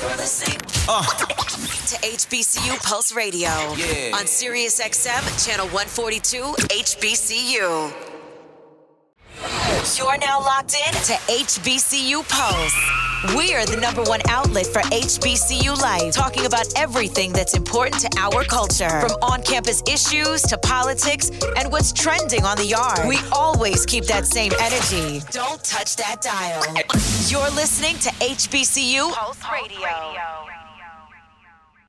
You're listening uh. to HBCU Pulse Radio Yeah. on Sirius XM channel 142 HBCU. You're now locked in to HBCU Pulse. We're the number one outlet for HBCU life, talking about everything that's important to our culture, from on-campus issues to politics and what's trending on the yard. We always keep that same energy. Don't touch that dial. You're listening to HBCU Pulse Radio.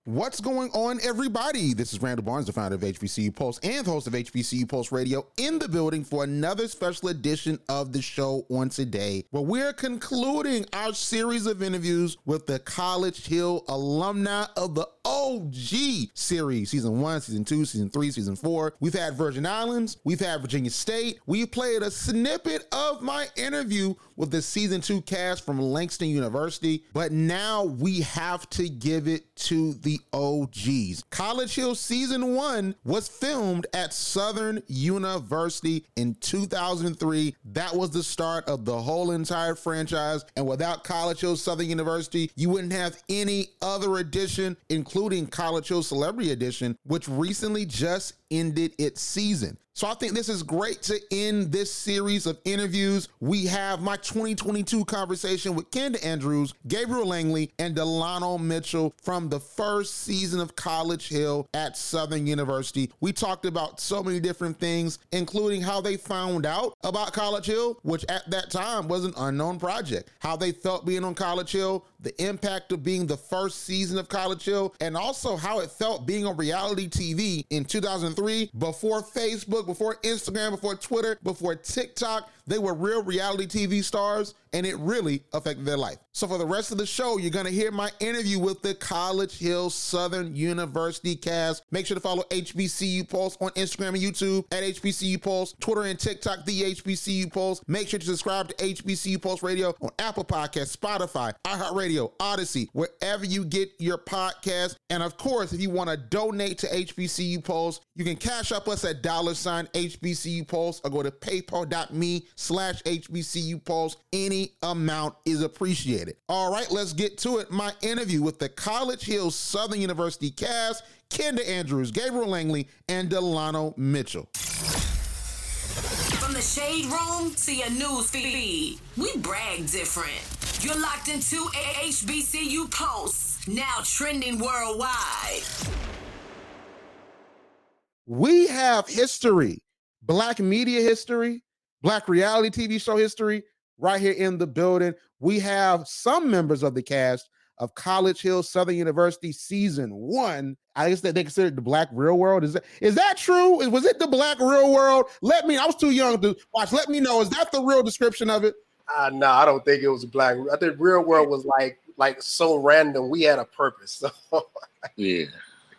What's going on, everybody? This is Randall Barnes, the founder of HBCU Pulse and the host of HBCU Pulse Radio, in the building for another special edition of the show on today, where we're concluding our series of interviews with the College Hill alumni of the OG series, season one, season two, season three, season four. We've had Virgin Islands, we've had Virginia State. We played a snippet of my interview with the season two cast from Langston University, but now we have to give it to the OGs. College Hill season one was filmed at Southern University in 2003. That was the start of the whole entire franchise. And without College Hill Southern University, you wouldn't have any other edition, including College Hill Celebrity Edition, which recently just ended its season. So I think this is great to end this series of interviews. We have my 2022 conversation with Kenda Andrews, Gabriel Langley, and Delano Mitchell from the first season of College Hill at Southern University. We talked about so many different things, including how they found out about College Hill, which at that time was an unknown project, how they felt being on College Hill, the impact of being the first season of College Hill, and also how it felt being on reality TV in 2003 before Facebook, before Instagram, before Twitter, before TikTok. They were real reality TV stars, and it really affected their life. So, for the rest of the show, you're going to hear my interview with the College Hill Southern University cast. Make sure to follow HBCU Pulse on Instagram and YouTube at HBCU Pulse, Twitter and TikTok, the HBCU Pulse. Make sure to subscribe to HBCU Pulse Radio on Apple Podcasts, Spotify, iHeartRadio, Audacy, wherever you get your podcast. And of course, if you want to donate to HBCU Pulse, you can Cash App us at dollar sign HBCU Pulse or go to paypal.me slash HBCU Pulse. Any amount is appreciated. All right, let's get to it. My interview with the College Hill Southern University cast, Kenda Andrews, Gabriel Langley, and Delano Mitchell. From the shade room to your news feed, we brag different. You're locked into HBCU Pulse, now trending worldwide. we have history, black media history, black reality TV show history right here in the building. We have some members of the cast of College Hill Southern University season one. I guess that they consider it the black real world. Is that is that true? Was it the black real world? Let me, I was too young to watch. Let me know. Is that the real description of it? Uh, no, I don't think it was black. I think real world was like like so random. We had a purpose. So Yeah.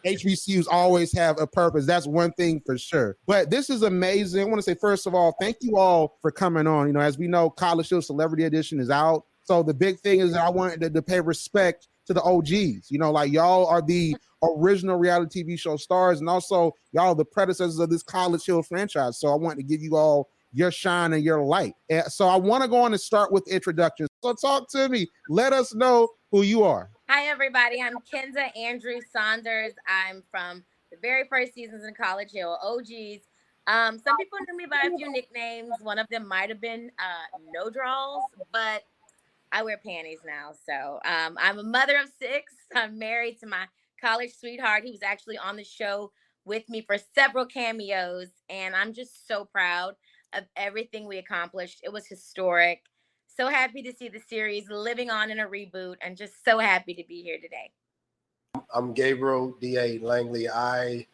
HBCUs always have a purpose. That's one thing for sure. But this is amazing. I want to say, first of all, thank you all for coming on. You know, as we know, College Hill Celebrity Edition is out. So the big thing is that I wanted to, to pay respect to the OGs. You know, like y'all are the original reality TV show stars, and also y'all the predecessors of this College Hill franchise. So I wanted to give you all your shine and your light. And so I want to go on and start with introductions. So talk to me. Let us know who you are. Hi, everybody. I'm Kenda Andrew Saunders. I'm from the very first seasons in College Hill, OGs. Um, some people knew me by a few nicknames. One of them might have been uh, No Draws, but I wear panties now. So um, I'm a mother of six. I'm married to my college sweetheart. He was actually on the show with me for several cameos, and I'm just so proud of everything we accomplished. It was historic. So happy to see the series living on in a reboot, and just so happy to be here today. I'm Gabriel D.A. Langley. I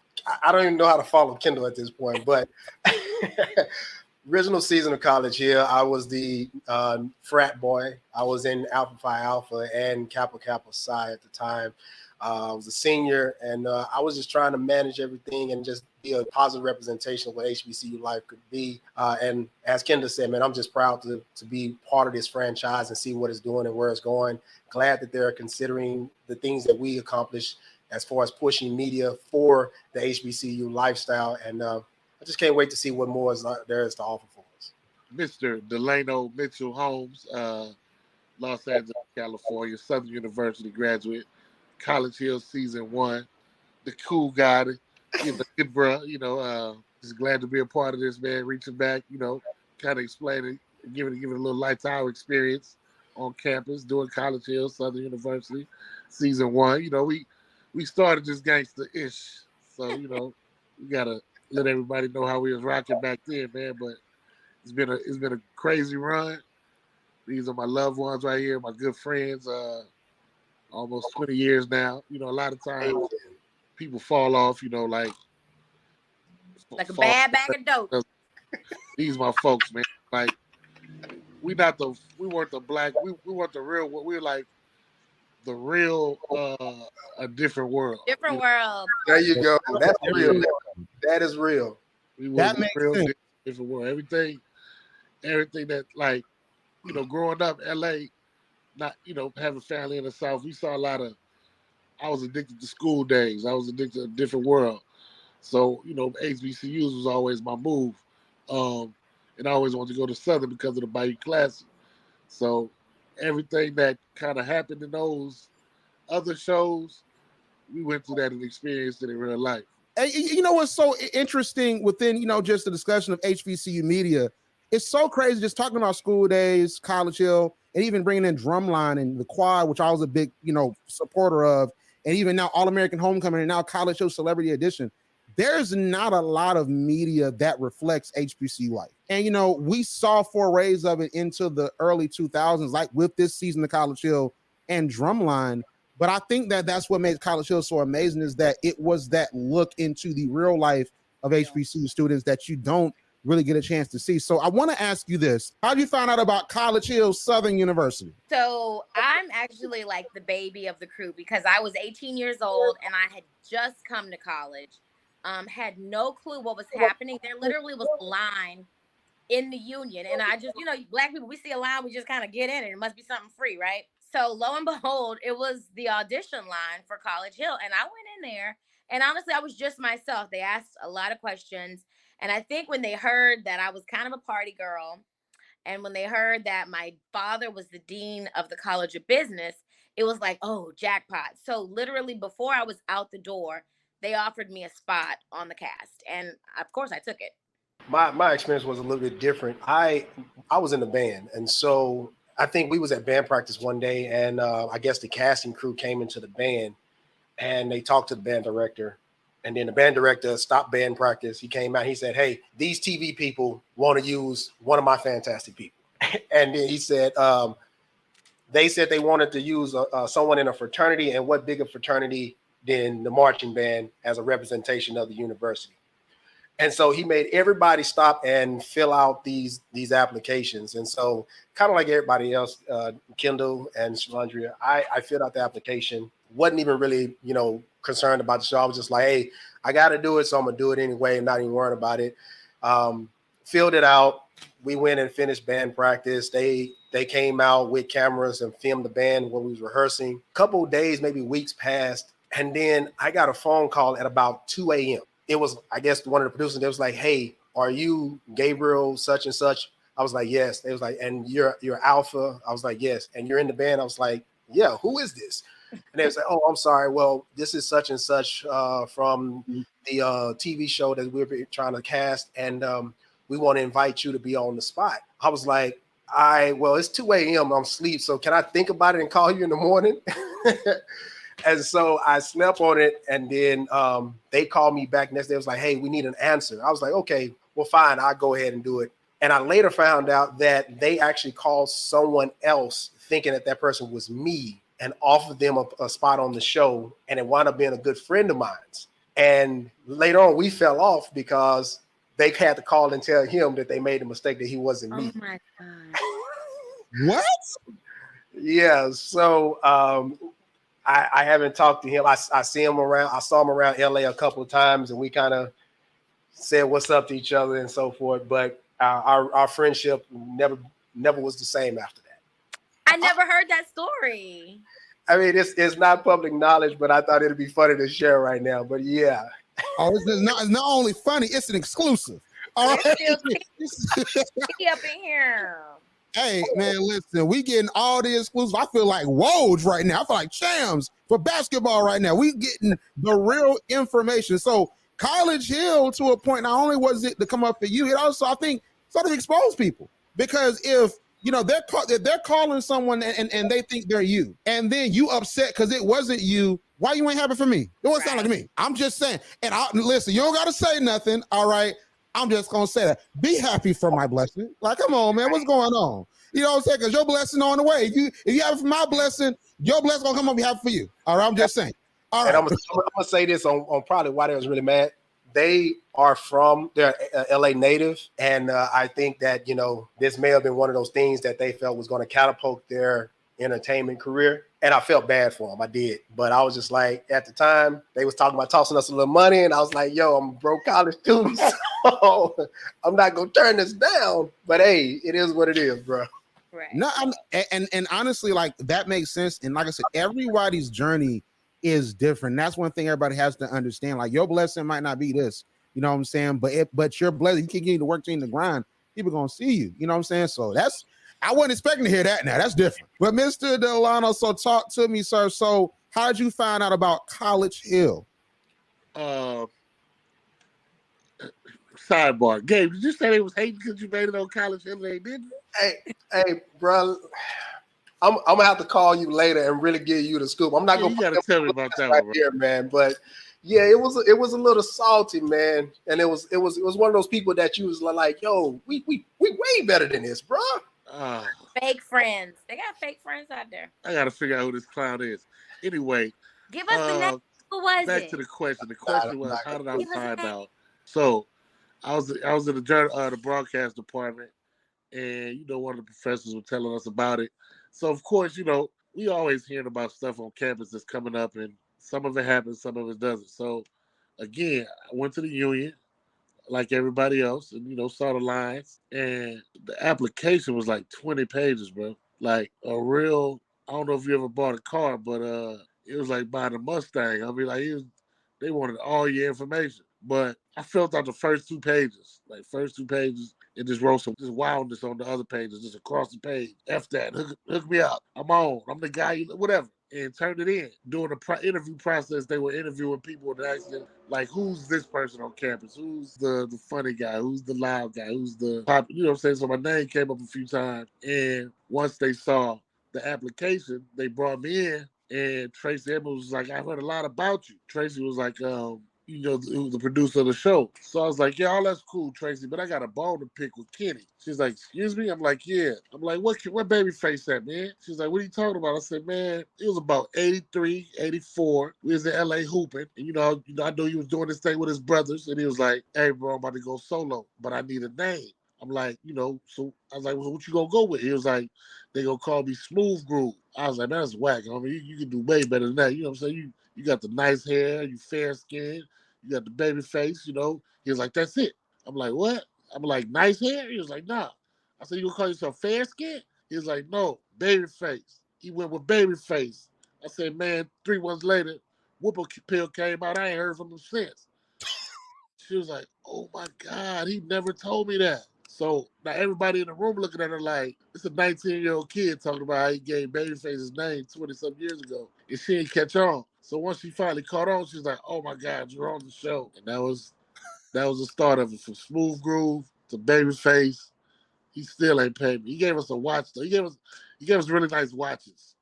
I don't even know how to follow Kendall at this point, but original season of College Hill, I was the uh, frat boy. I was in Alpha Phi Alpha and Kappa Kappa Psi at the time. Uh, I was a senior, and uh, I was just trying to manage everything and just be a positive representation of what HBCU life could be. Uh, and as Kendra said, man, I'm just proud to, to be part of this franchise and see what it's doing and where it's going. Glad that they're considering the things that we accomplished as far as pushing media for the HBCU lifestyle. And uh, I just can't wait to see what more is uh, there is to offer for us. Mr. Delano Mitchell Holmes. Uh, Los Angeles, California, Southern University graduate, College Hill season one, the cool guy, you know, good bro, you know, uh, just glad to be a part of this, man. Reaching back, you know, kind of explaining, giving giving a little lifetime experience on campus doing College Hill, Southern University, season one. You know, we we started this gangster ish, so you know, we gotta let everybody know how we was rocking back then, man. But it's been a it's been a crazy run. These are my loved ones right here, my good friends. Uh, almost 20 years now. You know, a lot of times people fall off. You know, like like a bad bag of dope. These my folks, man. Like we not the we weren't the black. We we weren't the real. We were like the real uh a different world. Different you world. There you go. That's real. That is real. We were that makes real sense. different world. Everything, everything that like you know, growing up LA, not you know, having family in the South, we saw a lot of. I was addicted to school days. I was addicted to a different world. So you know, HBCUs was always my move, um, and I always wanted to go to Southern because of the Bayou Classic. So everything that kind of happened in those other shows, we went through that and experienced it in real life. And you know what's so interesting within you know just the discussion of HBCU media it's so crazy just talking about school days, College Hill, and even bringing in Drumline and the Quad, which I was a big, you know, supporter of, and even now All American Homecoming and now College Hill Celebrity Edition. There's not a lot of media that reflects HBCU life. And, you know, we saw forays of it into the early 2000s, like with this season of College Hill and Drumline. But I think that that's what made College Hill so amazing is that it was that look into the real life of HBCU students that you don't really get a chance to see. So I want to ask you this: How did you find out about College Hill Southern University? So I'm actually like the baby of the crew because I was 18 years old and I had just come to college. Um, had no clue what was happening. There literally was a line in the union, and I just, you know, black people, we see a line, we just kind of get in it. It must be something free, right? So lo and behold, it was the audition line for College Hill, and I went in there. And honestly, I was just myself. They asked a lot of questions and I think when they heard that I was kind of a party girl, and when they heard that my father was the dean of the College of Business, it was like, oh, jackpot. So literally before I was out the door, they offered me a spot on the cast. And of course I took it. My my experience was a little bit different. I I was in the band. And so I think we was at band practice one day and uh, I guess the casting crew came into the band and they talked to the band director and then the band director stopped band practice. He came out. He said, "Hey, these TV people want to use one of my fantastic people." and then he said, um, "They said they wanted to use uh, uh, someone in a fraternity, and what bigger fraternity than the marching band as a representation of the university?" And so he made everybody stop and fill out these these applications. And so, kind of like everybody else, uh, Kendall and Shalandria, I, I filled out the application. Wasn't even really, you know, concerned about the show. I was just like, hey, I got to do it, so I'm gonna do it anyway, and not even worrying about it. Um, filled it out. We went and finished band practice. They they came out with cameras and filmed the band when we was rehearsing. A couple days, maybe weeks passed, and then I got a phone call at about 2 a.m. It was, I guess, one of the producers. They was like, "Hey, are you Gabriel such and such?" I was like, "Yes." They was like, "And you're you're Alpha?" I was like, "Yes." And you're in the band? I was like, "Yeah." Who is this? And they say, "Oh, I'm sorry. Well, this is such and such uh, from mm-hmm. the uh, TV show that we're trying to cast, and um, we want to invite you to be on the spot." I was like, "I well, it's 2 a.m. I'm asleep, so can I think about it and call you in the morning?" and so I slept on it, and then um, they called me back next day. It was like, "Hey, we need an answer." I was like, "Okay, well, fine. I'll go ahead and do it." And I later found out that they actually called someone else, thinking that that person was me and offered them a, a, spot on the show, and it wound up being a good friend of mine's. And later on, we fell off because they had to call and tell him that they made a mistake that he wasn't me. Oh my god! what? Yeah. So um, I, I, haven't talked to him. I, I see him around. I saw him around LA a couple of times, and we kind of said what's up to each other and so forth. But our, our, our friendship never never was the same after I oh. never heard that story. I mean, it's it's not public knowledge, but I thought it'd be funny to share right now. But yeah. Oh, it's not, it's not only funny, it's an exclusive. All right. up in here. Hey man, listen, we getting all the exclusive. I feel like Woj right now. I feel like Shams for basketball right now. We getting the real information. So College Hill, to a point, not only was it to come up for you, it also I think sort of exposed people because if you know they're call, they're calling someone and, and, they think they're you, and then you upset because it wasn't you. Why you ain't happy for me? It won't sound like me. I'm just saying. And I listen, you don't gotta say nothing. All right. I'm just gonna say that. Be happy for my blessing. Like, come on, man. What's going on? You know what I'm saying? Because your blessing on the way. If you if you have it for my blessing, your blessing gonna come on behalf for you. All right. I'm just saying. All right. And I'm gonna, I'm gonna say this on, on probably why they was really mad. They are from they're a LA native, and uh, I think that you know this may have been one of those things that they felt was going to catapult their entertainment career. And I felt bad for them. I did, but I was just like, at the time, they was talking about tossing us a little money, and I was like, "Yo, I'm a broke college student, so I'm not gonna turn this down." But hey, it is what it is, bro. Right. No, I'm, and- and and honestly, like that makes sense. And like I said, everybody's journey is different. That's one thing everybody has to understand. Like your blessing might not be this, you know what I'm saying? But it, but your blessing, you can get to work to the grind. People gonna see you. You know what I'm saying? So that's I wasn't expecting to hear that. Now that's different. But Mr. Delano, so talk to me, sir. So how did you find out about College Hill? Uh, sidebar. Gabe, did you say they was hating because you made it on college Hill? They didn't. Hey, hey, bro. I'm, I'm gonna have to call you later and really give you the scoop. I'm not Yeah, gonna you gotta tell me about that right one, bro. here, man. But yeah, it was it was a little salty, man. And it was it was it was one of those people that you was like, yo, we we we way better than this, bro. Ah, Fake friends. They got fake friends out there. I gotta figure out who this clown is. Anyway, Give us the uh, name. Who was back it? to the question. The question was, how did I gonna- Give us a find out? So, I was I was in the uh, the broadcast department, and you know, one of the professors was telling us about it. So, of course, you know, we always hearing about stuff on campus that's coming up, and some of it happens, some of it doesn't. So, again, I went to the union like everybody else, and you know, saw the lines, and the application was like twenty pages, bro. Like a real. I don't know if you ever bought a car, but uh, it was like buying a Mustang. I mean, like was, they wanted all your information. But I filled out the first two pages, like first two pages, and just wrote some just wildness on the other pages, just across the page. F that, hook, hook me up. I'm on. I'm the guy. Whatever. And turned it in. During the pro- interview process, they were interviewing people and asking, like, who's this person on campus? Who's the the funny guy? Who's the loud guy? Who's the pop? You know what I'm saying? So my name came up a few times, and once they saw the application, they brought me in, and Tracy Edmonds was like, I heard a lot about you. Tracy was like, um, you know, who was the producer of the show. So I was like, yeah, all that's cool, Tracy, but I got a bone to pick with Kenny. She's like, excuse me? I'm like, yeah. I'm like, what what baby face that, man? She's like, what are you talking about? I said, man, it was about 83, 84. We was in LA hooping. And you know, you know, I knew he was doing this thing with his brothers. And he was like, hey, bro, I'm about to go solo, but I need a name. I'm like, you know, so I was like, well, what you gonna go with? He was like, they gonna call me Smooth Groove. I was like, that's whack. I mean, you, you can do way better than that. You know what I'm saying? You you got the nice hair, you fair skin, you got the baby face, you know. He was like, that's it. I'm like, what? I'm like, nice hair? He was like, nah. I said, you gonna call yourself fair skin? He was like, no, baby face. He went with Babyface. I said, man, three months later, Whip Appeal came out. I ain't heard from him since. She was like, oh my God, he never told me that. So now everybody in the room looking at her like it's a 19 year old kid talking about how he gave Babyface his name 20 some years ago, and she didn't catch on. So once she finally caught on, she's like, "Oh my God, you're on the show," and that was that was the start of it. From Smooth Groove to Babyface, he still ain't paid me. He gave us a watch though. He gave us he gave us really nice watches.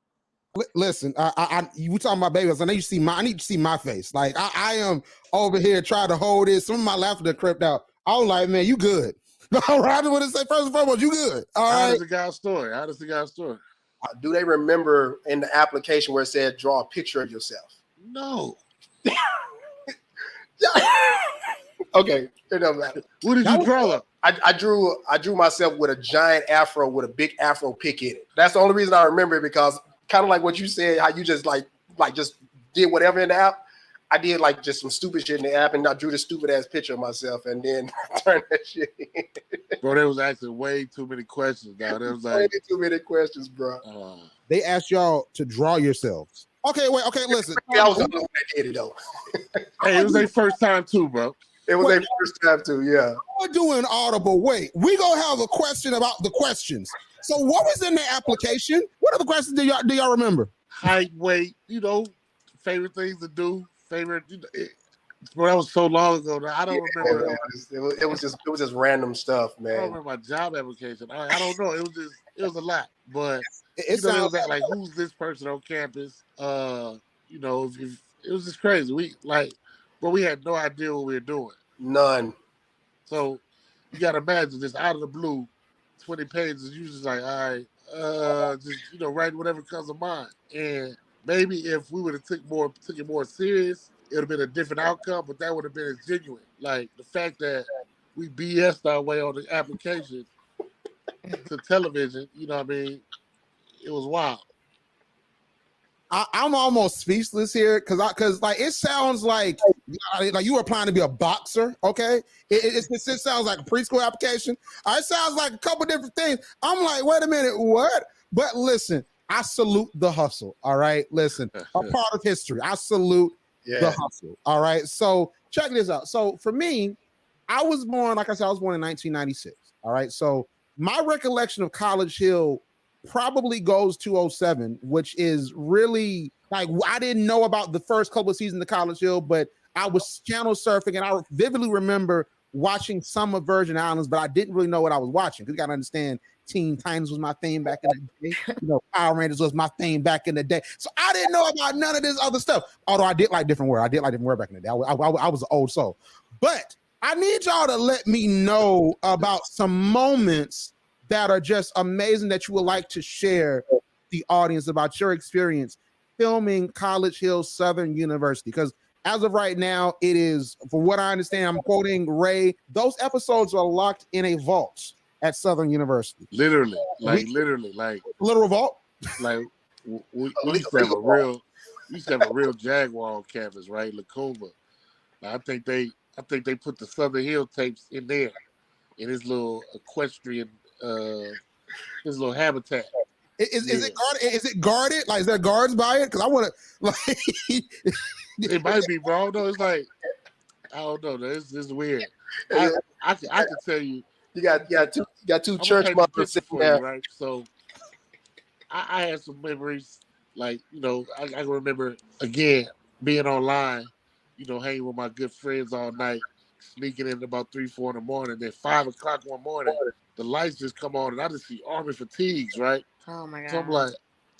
Listen, I, I, I you talking about babies? I need you to see my. I need to see my face. Like I, I am over here trying to hold it. Some of my laughter crept out. I was like, man, you good? Right, I just want to say first and foremost, you good? All How right. does the guy's story? How does the guy's story? Uh, Do they remember in the application where it said draw a picture of yourself? No. okay, it doesn't matter. What did That you draw up? I, I drew I drew myself with a giant afro with a big afro pick in it. That's the only reason I remember it because kind of like what you said, how you just like like just did whatever in the app. I did like just some stupid shit in the app and I drew the stupid ass picture of myself and then turned that shit in. Bro, there was actually way too many questions. Now there was Way like, too many questions, bro. uh, They asked y'all to draw yourselves. Okay, wait. Okay, listen. I was the one that did it though. hey, it was their first time too, bro. It was their first time too, yeah. We're doing audible. Wait, we gonna have a question about the questions. So what was in the application? What other questions do y'all do y'all remember? Height, weight, you know, favorite things to do, favorite. It, bro, that was so long ago. Now. I don't Yeah, remember. it, was, it was- it was just it was just random stuff, man. I remember my job application. I, I don't know. It was just it was a lot, but It, you know, it sounds was like, like who's this person on campus? Uh, you know, it was just crazy. We like, but we had no idea what we were doing. None. So you gotta imagine this out of the blue, twenty pages. You just like, all right, uh, just you know, write whatever comes to mind. And maybe if we would have took more, took it more serious, it would have been a different outcome. But that would have been as genuine. Like the fact that we BS'd our way on the application to television. You know what I mean? It was wild. I, I'm almost speechless here because I because like it sounds like like you were applying to be a boxer. Okay, it, it, it, it sounds like a preschool application. Uh, it sounds like a couple different things. I'm like, wait a minute, what? But listen, I salute the hustle. All right, listen, a part of history. I salute the hustle. All right. So check this out. So for me, I was born, like I said, I was born in 1996. All right. So my recollection of College Hill probably goes to 07, which is really like I didn't know about the first couple of seasons of College Hill, but I was channel surfing and I vividly remember watching some of Virgin Islands, but I didn't really know what I was watching because you got to understand Teen Titans was my thing back in the day. You know, Power Rangers was my thing back in the day. So I didn't know about none of this other stuff. Although I did like different world. I did like different world back in the day. I, I, I- I was an old soul. But I need y'all to let me know about some moments that are just amazing that you would like to share the audience about your experience filming College Hill Southern University. Because as of right now, it is, from what I understand, I'm quoting Ray, those episodes are locked in a vault at Southern University. Literally, like literally, like Literal vault. like we, we used to have a real we used to have a real jaguar on campus, right? Lacumba. I think they I think they put the Southern Hill tapes in there in his little equestrian uh his little habitat. Is, is, is it guarded? Is it guarded? Like, is there guards by it? Because I want to, like, It might be bro. No, it's like I don't know. This this is weird. I, I, I can tell you You got you got two you got two I'm church paint mothers sitting there. you, right? So I, I had some memories, like you know, I, I can remember again being online, you know, hanging with my good friends all night, sneaking in about three, four in the morning. Then five o'clock one morning, the lights just come on, and I just see army fatigues, right? Oh my god. So I'm like,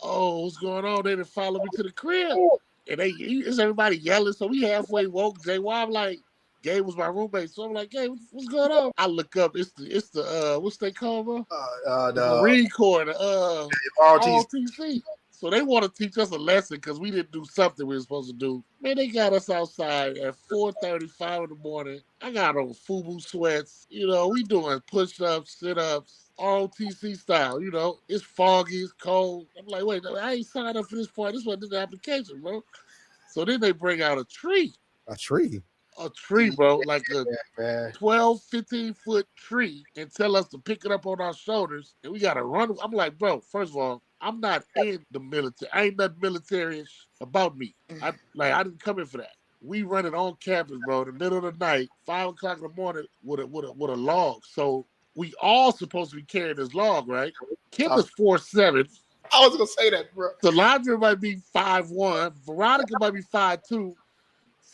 oh, what's going on? They didn't follow me to the crib. Oh. And they is everybody yelling. So we halfway woke. Jay I'm like, Gabe was my roommate. So I'm like, hey, what's, what's going on? I look up, it's the it's the uh what's they call bro? Uh, uh, The the Marine Corps, the uh ROTC. ROTC. So they want to teach us a lesson because we didn't do something we were supposed to do. Man, they got us outside at 4:30, 5 in the morning. I got on FUBU sweats. You know, we doing push-ups, sit-ups, ROTC style. You know, it's foggy, it's cold. I'm like, wait, I ain't signed up for this part. This wasn't in the application, bro. So then they bring out a tree, a tree. A tree, bro, like a man. 12, 15 foot tree and tell us to pick it up on our shoulders and we gotta run. I'm like, bro, first of all, I'm not in the military. I ain't nothing military-ish about me. I like I didn't come in for that. We run it on campus, bro, in the middle of the night, five o'clock in the morning with a with a with a log. So we all supposed to be carrying this log, right? Kim uh is four seven. I was gonna say that, bro. Delandra might be five one. Veronica might be five two.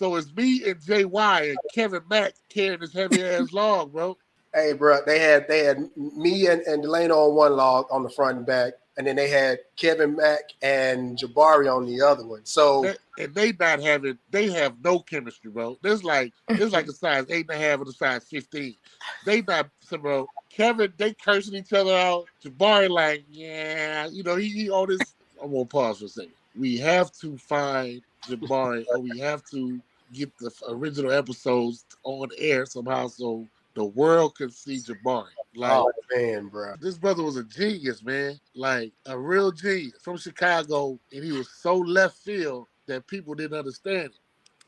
So it's me and JY and Kevin Mack carrying this heavy ass log, bro. Hey, bro, they had they had me and, and Delano on one log on the front and back, and then they had Kevin Mack and Jabari on the other one. So and they not having they have no chemistry, bro. There's like there's like a size eight and a half and a size fifteen. They not so bro. Kevin, they cursing each other out. Jabari like, yeah, you know, he, he on this. I'm gonna pause for a second. We have to find Jabari, or we have to get the original episodes on air somehow, so the world can see Jabari. Like, oh man, bro. this brother was a genius, man. Like a real genius from Chicago, and he was so left field that people didn't understand it.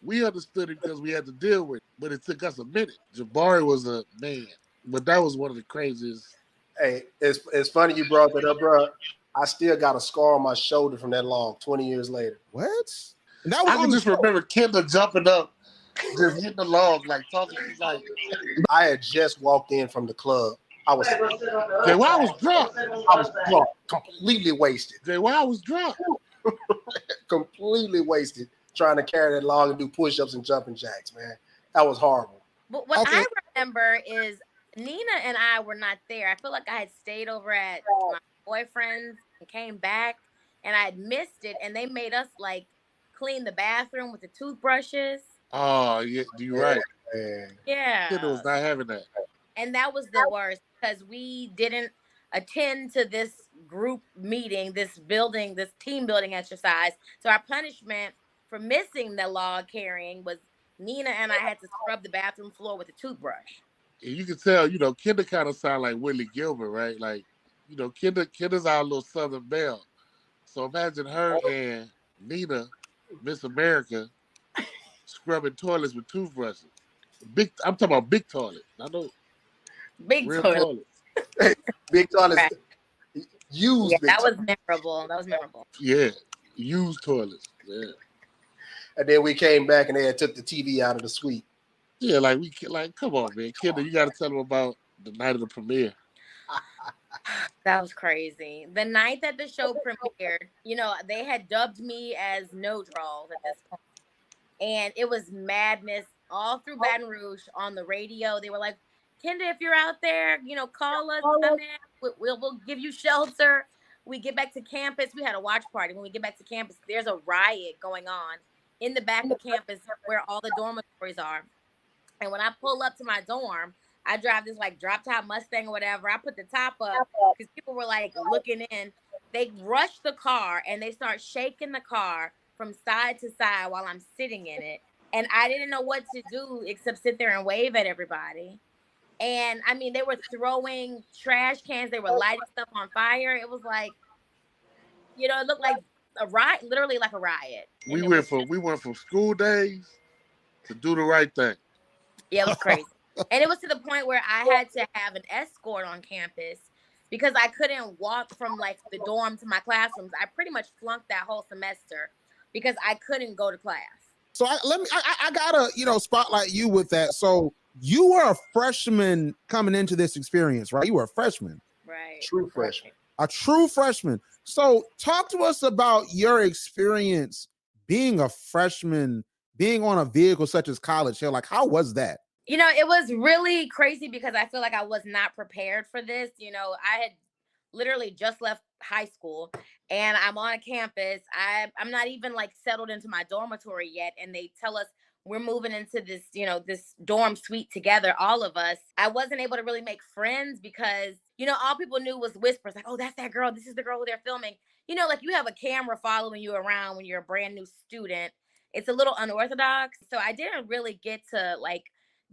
We understood it because we had to deal with it, but it took us a minute. Jabari was a man, but that was one of the craziest. Hey, it's it's funny you brought that up, bro. I still got a scar on my shoulder from that log 20 years later. What? And that was I can just remember Kendall jumping up, just hitting the log, like talking, like I had just walked in from the club I was Jay, why I was drunk. I was drunk, completely wasted, Jay, why I was drunk. completely wasted trying to carry that log and do push-ups and jumping jacks, man. That was horrible. But what Okay. I remember is Nina and I were not there. I feel like I had stayed over at my boyfriend's and came back and I had missed it and they made us like clean the bathroom with the toothbrushes. Oh, yeah, you're right. Man. Yeah. Kiddo was not having that. and that was the worst because we didn't attend to this group meeting, this building, this team building exercise. So our punishment for missing the log carrying was Nina and I had to scrub the bathroom floor with a toothbrush. And you can tell, you know, Kinder kind of sound like Willie Gilbert, right? Like, you know, Kinder Kinder's our little Southern Belle. So imagine her oh. and Nina, Miss America, scrubbing toilets with toothbrushes. Big, I'm talking about big toilets. I know Big real toilet. toilets. Big toilets Right. used Yeah, big that was memorable. That was memorable. Yeah, used toilets. Yeah, and then we came back and they had took the TV out of the suite. yeah. Like we, like, come on, man, Kinder, you got to tell them about the night of the premiere. That was crazy. The night that the show premiered, you know, they had dubbed me as No Draws at this point. And it was madness all through Baton Rouge on the radio. They were like, Kenda, if you're out there, you know, call us. Come in. We'll, we'll, we'll give you shelter. We get back to campus. We had a watch party. When we get back to campus, there's a riot going on in the back of campus where all the dormitories are. And when I pull up to my dorm, I drive this like drop top Mustang or whatever. I put the top up because people were like looking in. They rush the car and they start shaking the car from side to side while I'm sitting in it. And I didn't know what to do except sit there and wave at everybody. And I mean, they were throwing trash cans, they were lighting stuff on fire. It was like, you know, it looked like a riot, literally like a riot. And We went was from we went from school days to do the right thing. Yeah, it was crazy. And it was to the point where I had to have an escort on campus because I couldn't walk from like the dorm to my classrooms. I pretty much flunked that whole semester because I couldn't go to class. So I, let me. I, I- I gotta you know spotlight you with that. So you were a freshman coming into this experience, right? You were a freshman, Right. True freshman. a true freshman. So talk to us about your experience being a freshman, being on a vehicle such as College Hill. Like, how was that? You know, it was really crazy because I feel like I was not prepared for this. You know, I had literally just left high school and I'm on a campus. I I'm not even like settled into my dormitory yet and they tell us we're moving into this, you know, this dorm suite together, all of us. I wasn't able to really make friends because, you know, all people knew was whispers like, "Oh, that's that girl. This is the girl who they're filming." You know, like you have a camera following you around when you're a brand new student. It's a little unorthodox. So I didn't really get to like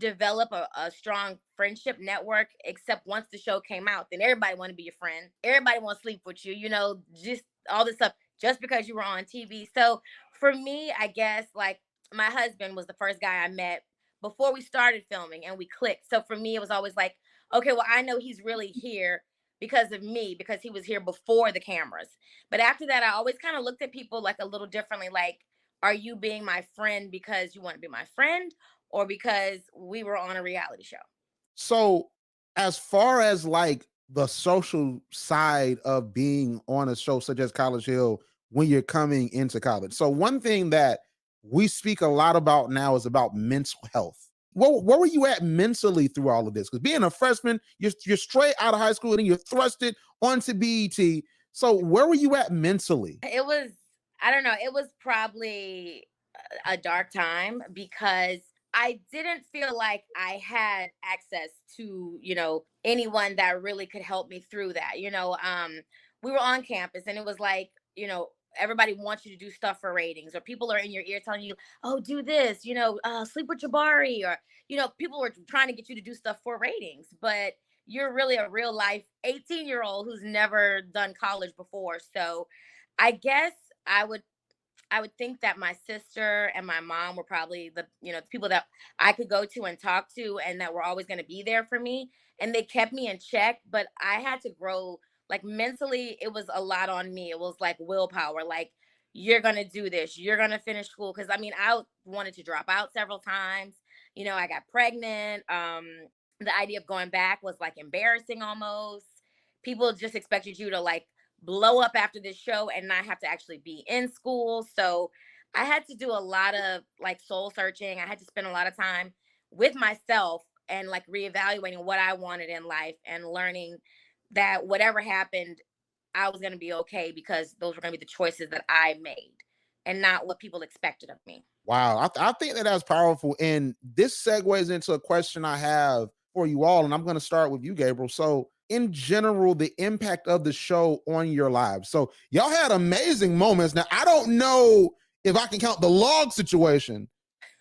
develop a, a strong friendship network except once the show came out then everybody want to be your friend. Everybody want to sleep with you you know just all this stuff just because you were on tv so for me i guess like my husband was the first guy i met before we started filming and we clicked. So for me it was always like okay well i know he's really here because of me because he was here before the cameras. But after that i always kind of looked at people like a little differently like are you being my friend because you want to be my friend or because we were on a reality show. So, as far as like the social side of being on a show such as College Hill when you're coming into college. So, one thing that we speak a lot about now is about mental health. Where, where were you at mentally through all of this? Because being a freshman, you're, you're straight out of high school and you're thrusted onto BET. So, where were you at mentally? It was, I don't know, it was probably a dark time because I didn't feel like I had access to, you know, anyone that really could help me through that. You know, um, we were on campus and it was like, you know, everybody wants you to do stuff for ratings, or people are in your ear telling you, oh, do this, you know, uh, sleep with Jabari, or, you know, people were trying to get you to do stuff for ratings, but you're really a real life 18 year old who's never done college before. So I guess I would I would think that my sister and my mom were probably the you know the people that I could go to and talk to and that were always going to be there for me and they kept me in check but I had to grow like mentally it was a lot on me. It was like willpower like you're going to do this. You're going to finish school. Cuz I mean I wanted to drop out several times. You know I got pregnant um the idea of going back was like embarrassing almost. People just expected you to like blow up after this show and not have to actually be in school. So I had to do a lot of like soul searching. I had to spend a lot of time with myself and like reevaluating what I wanted in life and learning that whatever happened, I was going to be okay because those were going to be the choices that I made and not what people expected of me. Wow. I, th- I think that that's powerful. And this segues into a question I have for you all. And I'm going to start with you, Gabriel. So, in general, the impact of the show on your lives. So, y'all had amazing moments. Now, I don't know if I can count the log situation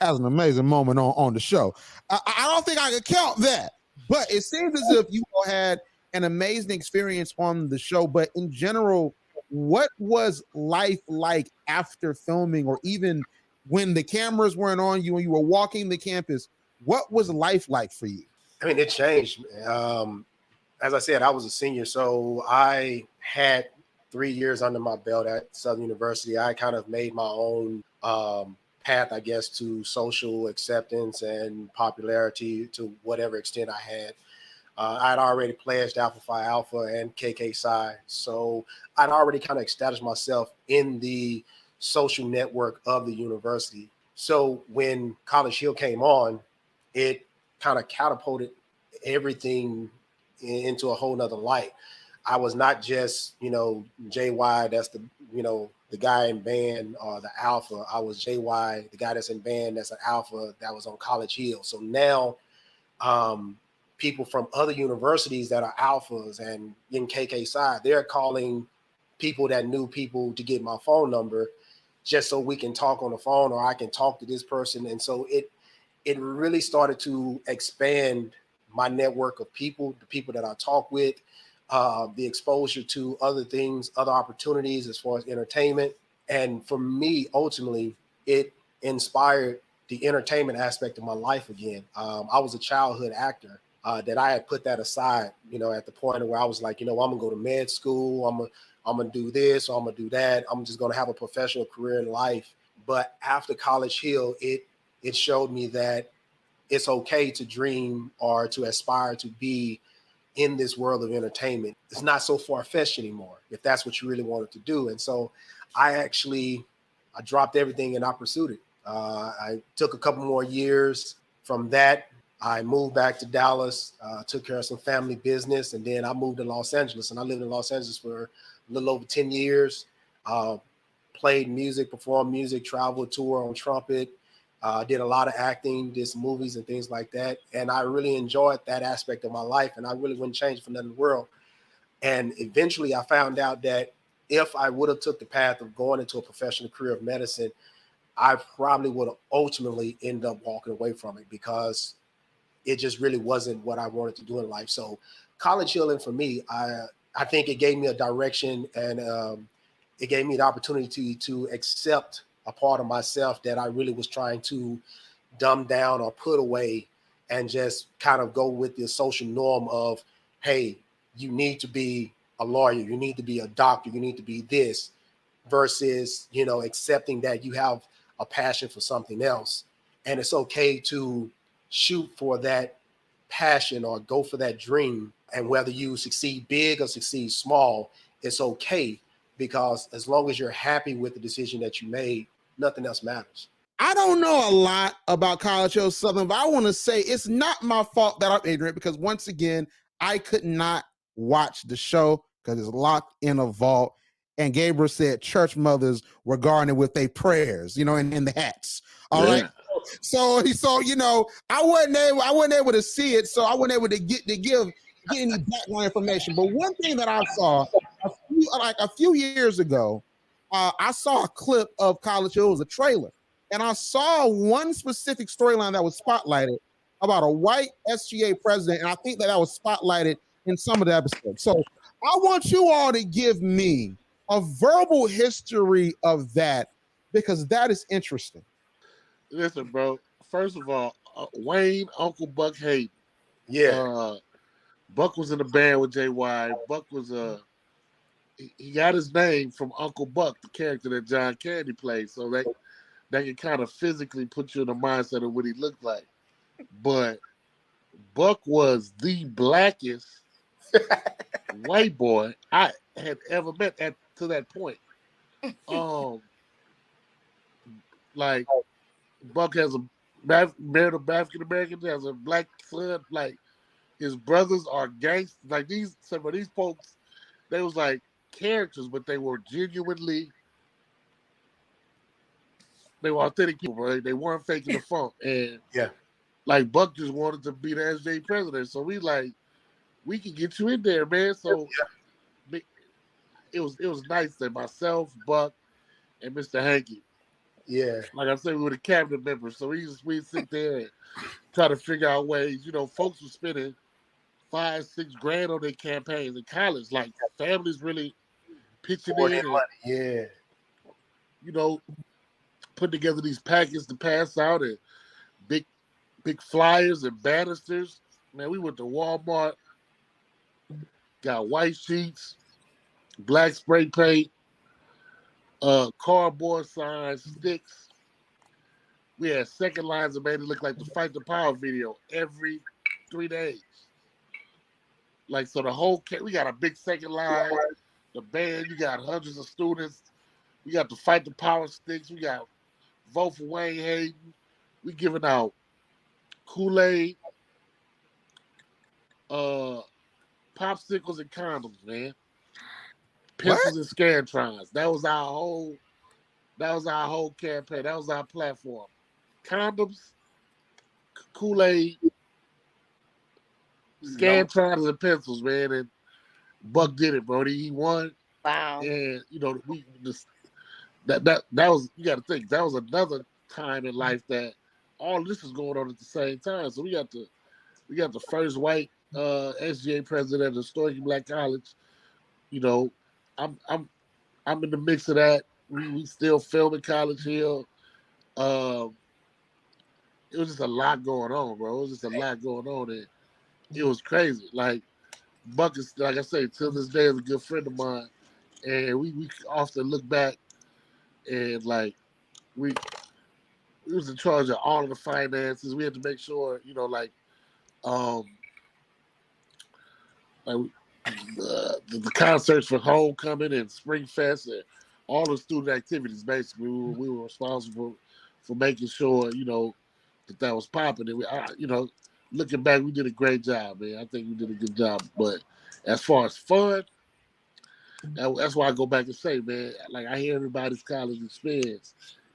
as an amazing moment on, on the show. I, I don't think I could count that, but it seems as if you all had an amazing experience on the show. But in general, what was life like after filming, or even when the cameras weren't on you and you were walking the campus? What was life like for you? I mean, it changed. Um, as I said, I was a senior, so I had three years under my belt at Southern University. I kind of made my own um, path, I guess, to social acceptance and popularity to whatever extent I had. Uh, I'd already pledged Alpha Phi Alpha and KK Psi, so I'd already kind of established myself in the social network of the university. So when College Hill came on, it kind of catapulted everything into a whole nother light. I was not just, you know, JY, that's the, you know, the guy in band or the alpha. I was JY, the guy that's in band that's an alpha that was on College Hill. So now um, people from other universities that are alphas and in KK Psi, they're calling people that knew people to get my phone number just so we can talk on the phone or I can talk to this person. And so it it really started to expand my network of people, the people that I talk with, uh, the exposure to other things, other opportunities as far as entertainment. And for me, ultimately, it inspired the entertainment aspect of my life again. Um, I was a childhood actor uh, that I had put that aside, you know, at the point where I was like, you know, I'm gonna go to med school, I'm gonna, I'm gonna do this, or I'm gonna do that. I'm just gonna have a professional career in life. But after College Hill, it it showed me that it's okay to dream or to aspire to be in this world of entertainment. It's not so far fetched anymore if that's what you really wanted to do. And so I actually I dropped everything and I pursued it. Uh, I took a couple more years from that. I moved back to Dallas, uh, took care of some family business, and then I moved to Los Angeles. And I lived in Los Angeles for a little over 10 years. Uh, played music, performed music, traveled, tour on trumpet, uh, did a lot of acting, did movies and things like that. And I really enjoyed that aspect of my life. And I really wouldn't change for nothing in the world. And eventually I found out that if I would have took the path of going into a professional career of medicine, I probably would have ultimately end up walking away from it because it just really wasn't what I wanted to do in life. So college healing for me, I I think it gave me a direction and um, it gave me the opportunity to, to accept a part of myself that I really was trying to dumb down or put away and just kind of go with the social norm of, hey, you need to be a lawyer, you need to be a doctor, you need to be this, versus, you know, accepting that you have a passion for something else. And it's okay to shoot for that passion or go for that dream. And whether you succeed big or succeed small, it's okay because as long as you're happy with the decision that you made, nothing else matters. I don't know a lot about College Hill Southern, but I want to say it's not my fault that I'm ignorant because once again, I could not watch the show because it's locked in a vault. And Gabriel said church mothers were guarding with their prayers, you know, and in the hats. All yeah. right. So he so you know, I wasn't able, I wasn't able to see it, so I wasn't able to get to give get any background information. But one thing that I saw a few, like a few years ago, uh, I saw a clip of College Hill. It was a trailer, and I saw one specific storyline that was spotlighted about a white SGA president, and I think that that was spotlighted in some of the episodes. So I want you all to give me a verbal history of that because that is interesting. Listen, bro. First of all, uh, Wayne, Uncle Buck Hayden. Yeah. Uh, Buck was in the band with JY. Buck was uh he got his name from Uncle Buck, the character that John Candy played. So that that can kind of physically put you in the mindset of what he looked like. But Buck was the blackest white boy I had ever met at to that point. Um, like Buck has a married a African American, has a black son. Like his brothers are gangsters. Like these, some of these folks, they was like characters, but they were genuinely they were authentic people, right? They weren't faking the funk. And yeah, like Buck just wanted to be the SGA president. So we like, we can get you in there, man. So yeah. it was it was nice that myself, Buck, and Mr. Hanky. Yeah. Like I said, we were the cabinet members. So we just we sit there and try to figure out ways. You know, folks were spending five, six grand on their campaigns in college. Like families really pitching in. And, yeah. You know, put together these packets to pass out and big big flyers and banisters. Man, we went to Walmart, got white sheets, black spray paint, uh, cardboard signs, sticks. We had second lines that made it look like the Fight the Power video every three days. Like so, the whole we got a big second line. The band, you got hundreds of students. We got to Fight the Power sticks. We got vote for Wayne Hayden. We giving out Kool Aid, uh, popsicles and condoms, man. Pistols and scantrons. That was our whole. That was our whole campaign. That was our platform. Condoms, Kool Aid, scantrons and pencils, man. And Buck did it, bro. He won. Wow. And you know, we just that that that was you got to think that was another time in life that all this is going on at the same time. So we got the we got the first white uh SGA president of Historic Black College. You know, I'm I'm I'm in the mix of that. We we still filming College Hill. Um, it was just a lot going on, bro. It was just a lot going on, and it was crazy. Like Buck is, like I say, till this day is a good friend of mine, and we we often look back and like we we was in charge of all of the finances. We had to make sure, you know, like um like the, the concerts for homecoming and spring fest and all the student activities basically. We were, we were responsible for making sure you know that that was popping. And we I, you know looking back we did a great job man i think we did a good job but as far as fun that, that's why I go back and say, man, like I hear everybody's college experience.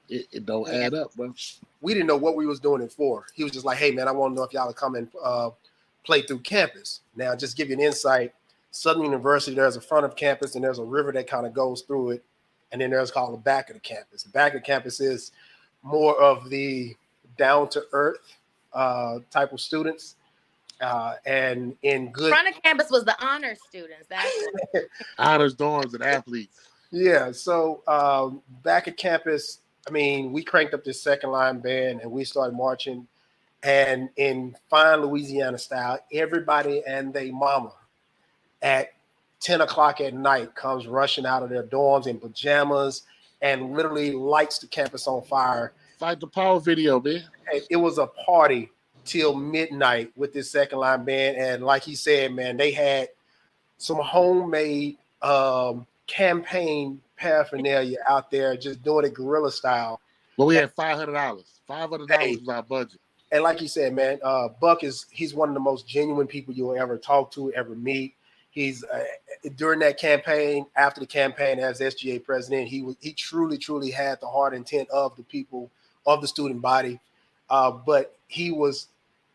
It, it don't add up, bro. We didn't know what we was doing it for. He was just like, hey, man, I want to know if y'all are coming uh, play through campus. Now, just give you an insight. Southern University, there's a front of campus and there's a river that kind of goes through it. And then there's called the back of the campus. The back of campus is more of the down to earth uh, type of students uh, and in good front of campus was the honor students. That's honors dorms and athletes. Yeah. So um, back at campus, I mean, we cranked up this second line band and we started marching. And in fine Louisiana style, everybody and their mama at 10 o'clock at night comes rushing out of their dorms in pajamas and literally lights the campus on fire. Fight the power video, man. It was a party till midnight with this second line band. And like he said, man, they had some homemade um, campaign paraphernalia out there, just doing it guerrilla style. Well, we had five hundred dollars. Five hundred dollars was our budget. And like you said, man, uh, Buck is he's one of the most genuine people you'll ever talk to, ever meet. He's uh, during that campaign, after the campaign as SGA president, he was he truly, truly had the heart intent of the people of the student body. Uh, but he was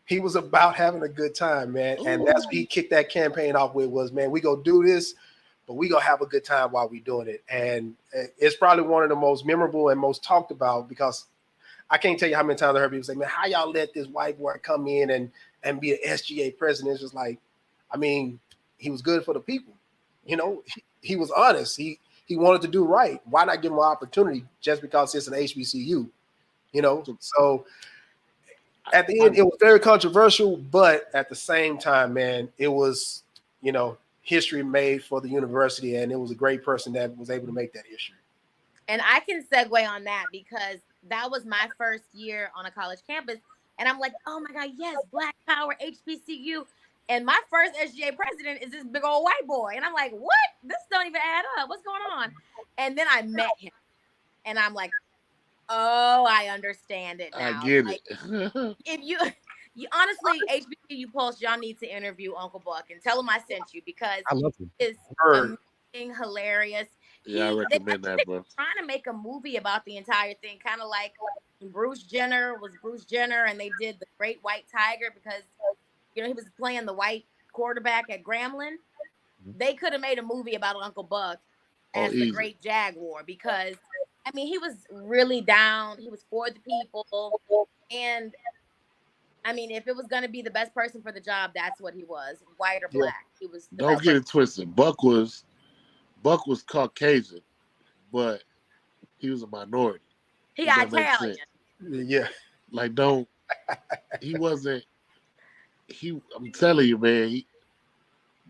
he was about having a good time, man. And that's what he kicked that campaign off with was, man, we go do this, but we gonna have a good time while we doing it. And it's probably one of the most memorable and most talked about because I can't tell you how many times I heard people say, man, how y'all let this white boy come in and and be an SGA president? It's just like, I mean, he was good for the people. You know, he, he was honest. He he wanted to do right. Why not give him an opportunity just because it's an HBCU? You know, so at the end, it was very controversial, but at the same time, man, it was, you know, history made for the university, and it was a great person that was able to make that history. And I can segue on that because that was my first year on a college campus. And I'm like, oh my God, yes, Black Power, HBCU. And my first SGA president is this big old white boy. And I'm like, what? This don't even add up. What's going on? And then I met him. And I'm like, oh, I understand it now. I get Like, it. if you you honestly HBCU Pulse, y'all need to interview Uncle Buck and tell him I sent you because I love him. it's amazing, hilarious. yeah, I He- they- recommend that, bro. Trying to make a movie about the entire thing, kind of like Bruce Jenner was Bruce Jenner, and they did the Great White Tiger because you know he was playing the white quarterback at Grambling. Mm-hmm. They could have made a movie about Uncle Buck Oh, as the. Great Jaguar because I mean he was really down. He was for the people, and I mean if it was going to be the best person for the job, that's what he was, white or Yeah. black. He was. Don't best get it twisted. Buck was Buck was Caucasian, but he was a minority. He Does that make Italian. Yeah. Like, don't he wasn't he I'm telling you, man, he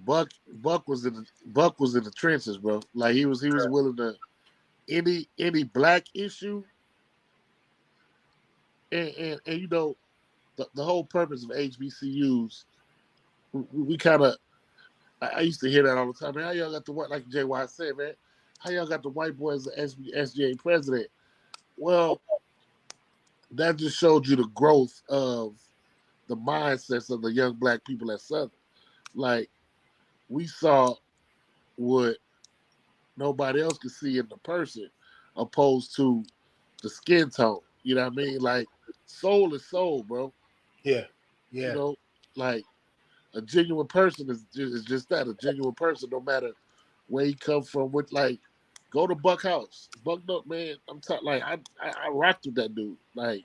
Buck Buck was in the Buck was in the trenches, bro. Like he was he was willing to any any black issue and and, and you know the, the whole purpose of HBCUs we, we kind of I, I used to hear that all the time. Man, how y'all got the white like JY said, man? How y'all got the white boy as the SGA president? Well, that just showed you the growth of the mindsets of the young black people at Southern. Like we saw what nobody else could see in the person, opposed to the skin tone. You know what I mean? Like soul is soul, bro. Yeah. Yeah. You know, like a genuine person is just, is just that a genuine person, no matter where he come from. With like, go to Buck House, Buck Nut, man. I'm talking like I, I I rocked with that dude. Like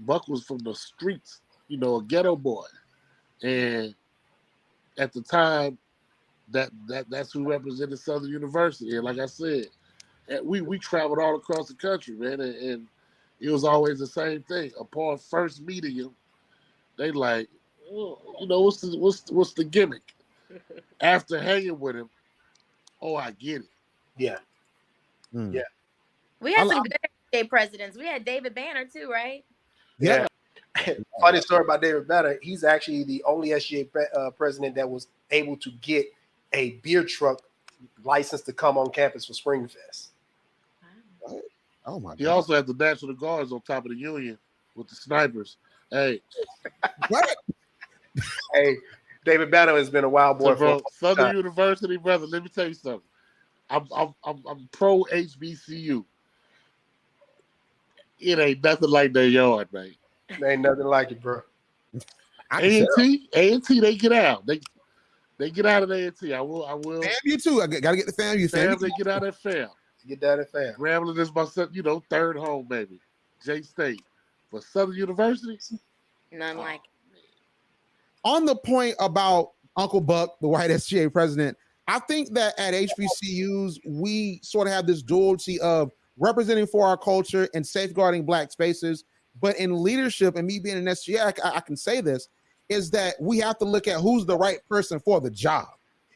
Buck was from the streets, you know, a ghetto boy, and at the time, that that that's who represented Southern University. And like I said, we we traveled all across the country, man, and, and it was always the same thing. Upon first meeting him, they like, "Oh, you know, what's the what's what's the gimmick? After hanging with him, oh, I get it. Yeah. Mm. Yeah. We had I some li- good SGA presidents. We had David Banner too, right? Yeah. Funny story about David Banner. He's actually the only SGA pre- uh, president that was able to get a beer truck license to come on campus for Springfest. Oh my He god. also had the National Guards on top of the Union with the snipers. Hey, What? Hey, David Banner has been a wild boy so bro, for Southern time. University, brother. Let me tell you something. I'm I'm I'm, I'm pro HBCU. It ain't nothing like their yard, man. ain't nothing like it, bro. I A can and T, A and T, they get out. They they get out of A and T. I will, I will. Fam you too. I got to get the FAMU fam. Fam, they get out of fam. Get out of fam. Grambling is my son, you know, third home, baby. J State. But Southern University, None Oh. like on the point about Uncle Buck, the white SGA president, I think that at HBCUs, we sort of have this duality of representing for our culture and safeguarding black spaces. But in leadership, and me being an SGA, I, I can say this is that we have to look at who's the right person for the job.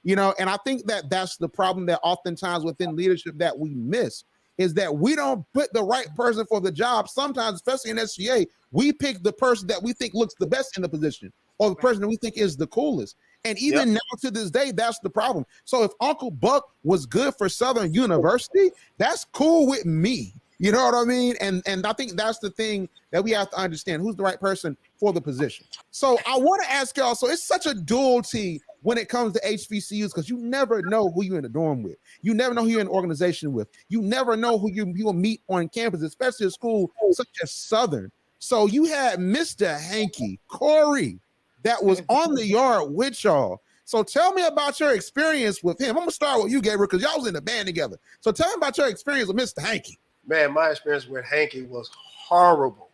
You know, and I think that that's the problem that oftentimes within leadership that we miss is that we don't put the right person for the job. Sometimes, especially in SGA, we pick the person that we think looks the best in the position or the person that we think is the coolest. And even now to this day, that's the problem. So if Uncle Buck was good for Southern University, that's cool with me. You know what I mean? And and I think that's the thing that we have to understand who's the right person for the position. So I want to ask y'all. So it's such a duality when it comes to HBCUs because you never know who you're in the dorm with. You never know who you're in an organization with. You never know who you you will meet on campus, especially a school such as Southern. So you had Mr. Hanky Corey that was on the yard with y'all. So tell me about your experience with him. I'm gonna start with you, Gabriel, because y'all was in the band together. So tell me about your experience with Mr. Hanky. Man, my experience with Hanky was horrible.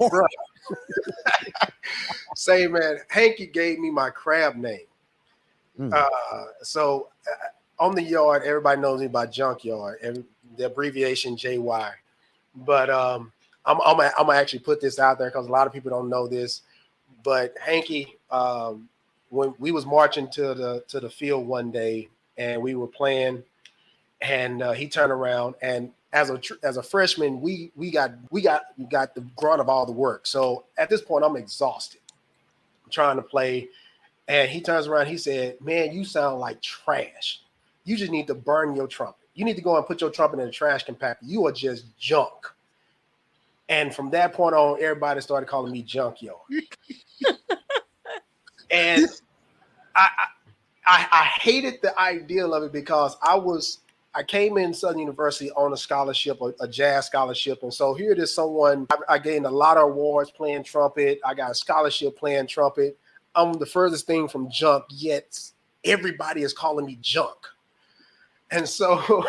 Say, man, Hanky gave me my crab name. Mm. Uh, so uh, on the yard, everybody knows me by Junkyard, and the abbreviation JY. But um, I'm, I'm, I'm gonna actually put this out there because a lot of people don't know this. But Hanky, um, when we was marching to the to the field one day, and we were playing, and uh, he turned around and as a as a freshman, we we got we got we got the grunt of all the work. So at this point, I'm exhausted trying to play. And he turns around, he said, Man, you sound like trash. You just need to burn your trumpet. You need to go and put your trumpet in a trash compactor. You are just junk. And from that point on, everybody started calling me Junkyard. and I, I I, I hated the ideal of it because I was I came in Southern University on a scholarship, a, a jazz scholarship, and so here it is. Someone I, I, gained a lot of awards playing trumpet. I got a scholarship playing trumpet. I'm the furthest thing from junk, yet everybody is calling me junk. And so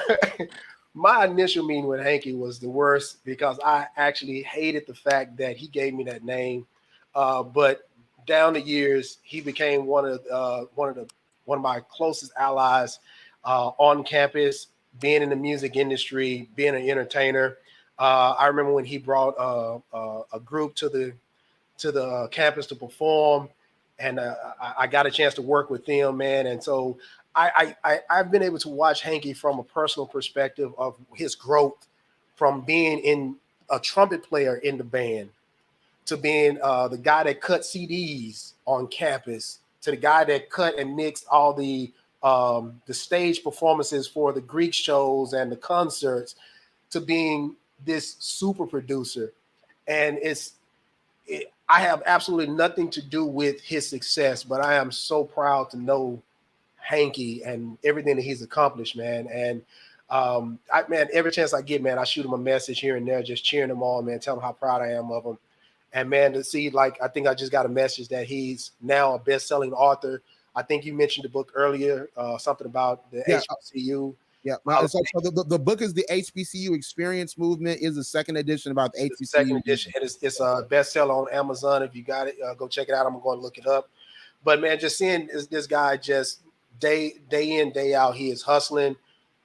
my initial meeting with Hanky was the worst because I actually hated the fact that he gave me that name. Uh, but down the years, he became one of uh, one of the one of my closest allies uh, on campus, being in the music industry, being an entertainer. Uh, I remember when he brought uh, uh a group to the to the campus to perform, and uh, I, I, got a chance to work with them, man. And so I, I, I have been able to watch Hanky from a personal perspective of his growth from being in a trumpet player in the band to being uh, the guy that cut CDs on campus to the guy that cut and mixed all the um, the stage performances for the Greek shows and the concerts to being this super producer. And it's it, I have absolutely nothing to do with his success, but I am so proud to know Hanky and everything that he's accomplished, man. And um, I man, every chance I get, man, I shoot him a message here and there, just cheering him on, man, tell him how proud I am of him. And man, to see like I think I just got a message that he's now a best-selling author. I think you mentioned the book earlier, uh, something about the yeah. HBCU. Yeah, so, so the, the, book is the HBCU Experience Movement. Is the second edition about the HBCU. Second edition, and it's, it's a bestseller on Amazon. If you got it, uh, go check it out. I'm going to look it up. But man, just seeing this, this guy just day day in day out, he is hustling.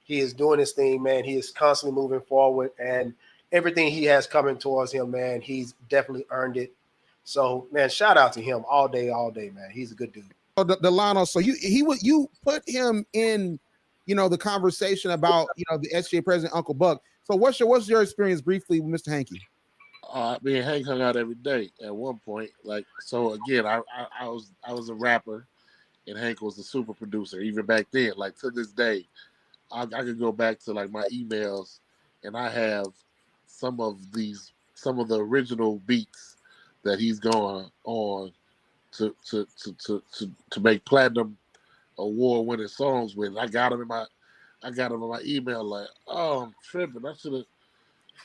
He is doing his thing, man. He is constantly moving forward, and everything he has coming towards him, man, he's definitely earned it. So, man, shout out to him all day, all day, man. He's a good dude. Oh, Delano, so you he would you put him in, you know, the conversation about you know the SGA president Uncle Buck. So what's your what's your experience briefly with Mr. Hanky? Uh, me and Hank hung out every day at one point. Like so, again, I, I, I was I was a rapper, and Hank was a super producer. Even back then, like to this day, I, I could go back to like my emails, and I have some of these some of the original beats that he's going on to to to to to, to make platinum award winning songs with. I got him in my I got him in my email like, oh I'm tripping. I should have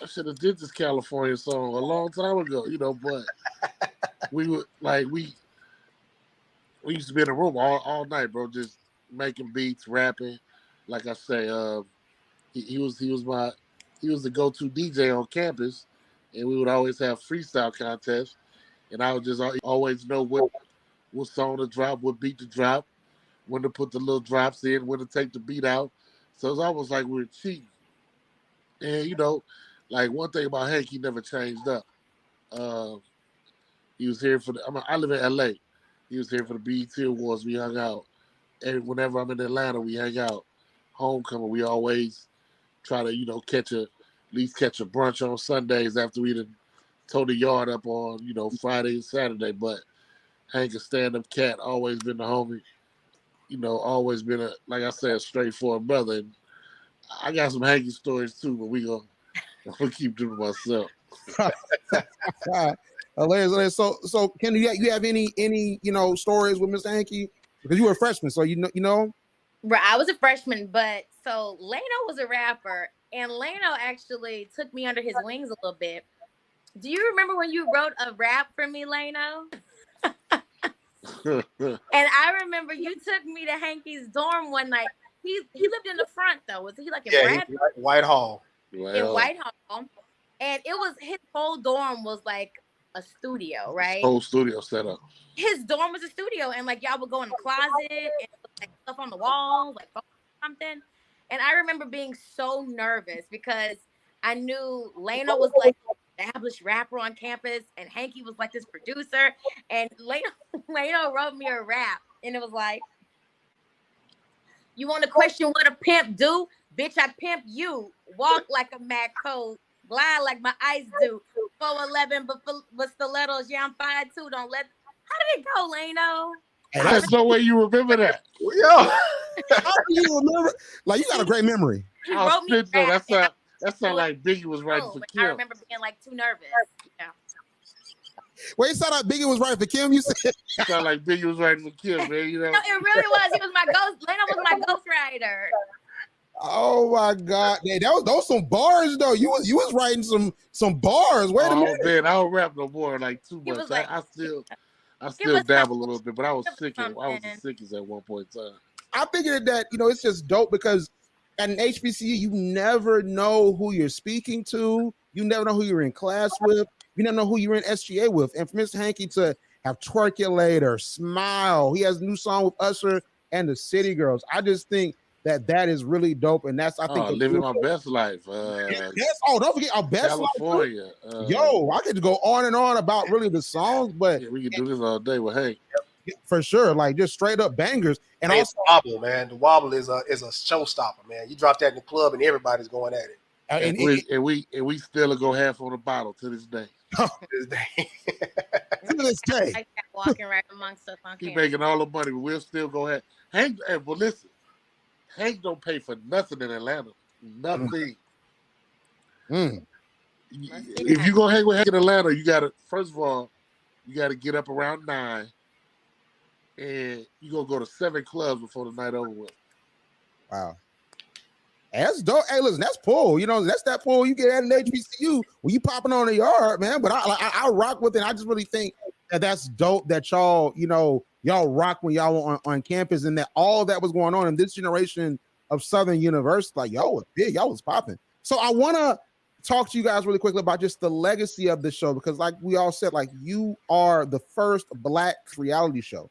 I should have did this California song a long time ago, you know, but we would like we we used to be in a room all, all night, bro, just making beats, rapping. Like I say, uh, he, he was he was my he was the go-to DJ on campus, and we would always have freestyle contests, and I would just always know what what song to drop, what beat to drop, when to put the little drops in, when to take the beat out. So it's almost like we are cheating. And you know, like one thing about Hank, he never changed up. Uh, he was here for the. I, mean, I live in LA. He was here for the BET Awards. We hung out. And whenever I'm in Atlanta, we hang out. Homecoming, we always try to, you know, catch a at least catch a brunch on Sundays after we done towed the yard up on, you know, Friday and Saturday. But Hank a stand-up cat, always been the homie. You know, always been a like I said, straightforward brother. And I got some Hanky stories too, but we gonna, I'm gonna keep doing myself. hilarious, So, so can you you have any any you know stories with Mr. Hanky because you were a freshman, so you know you know. Right, I was a freshman, but so Lano was a rapper, and Lano actually took me under his wings a little bit. Do you remember when you wrote a rap for me, Lano? and I remember you took me to Hanky's dorm one night. He he lived in the front though. Was he like in yeah, Whitehall? In Whitehall. And it was his whole dorm was like a studio, right? His whole studio set up. His dorm was a studio, and like y'all would go in the closet and like stuff on the wall, like something. And I remember being so nervous because I knew Lano was like established rapper on campus, and Hanky was like this producer. And Lano, Lano wrote me a rap, and it was like, "You want to question what a pimp do? Bitch, I pimp you. Walk like a mad code. Glide like my ice do. 411, but for, but stilettos. Yeah, I'm five two. Don't let. How did it go, Lano? Hey, that's, There's no way you remember that. Yo, how do you remember? Like you got a great memory. He I wrote me spit though. back, That and sound like Biggie was writing Oh, for but I Kim. remember being like too nervous. Yeah. Wait, sound like Biggie was right for Kim. You said it sound like Biggie was writing for Kim, man. You know. No, it really was. He was my ghost. Lano was my ghost ghostwriter. Oh my God, hey, that was those some bars though. You was you was writing some some bars. Wait a oh minute. man, I don't rap no more like too He much. like- I, I still I still us dabble a little bit, but I was sick. At, I was something. the sickest at one point in time. I figured that you know it's just dope because at an HBCU you never know who you're speaking to. You never know who you're in class with. You never know who you're in SGA with. And for Mr. Hanky to have Twerkulator, Smile, he has a new song with Usher and the City Girls. I just think that that is really dope, and that's I think Oh, living my best life. Uh, Yes. Oh, don't forget our best life. California. Uh, Yo, I could go on and on about really the songs, but yeah, we can do this all day with Hank. For sure, like just straight up bangers. And Hey, also, the wobble, man. The wobble is a is a showstopper, man. You drop that in the club and everybody's going at it. and, And, and- we and we and we still go half on the bottle to this day. to This day. to this day, Like that walking right amongst us on Keep making all the money, but we'll still go ahead. Hank, hey, well, listen, Hank don't pay for nothing in Atlanta. Nothing. Mm. If you go hang with Hank in Atlanta, you gotta first of all, you gotta get up around nine, and you're gonna go to seven clubs before the night over with. Wow. That's dope. Hey, listen, that's pull. You know, that's that pull you get at an HBCU when you popping on the yard, man. But I, I, I rock with it. I just really think that that's dope that y'all, you know, y'all rock when y'all were on, on campus and that all that was going on in this generation of Southern University, like y'all was big, y'all was popping. So I want to talk to you guys really quickly about just the legacy of the show because, like we all said, like you are the first Black reality show,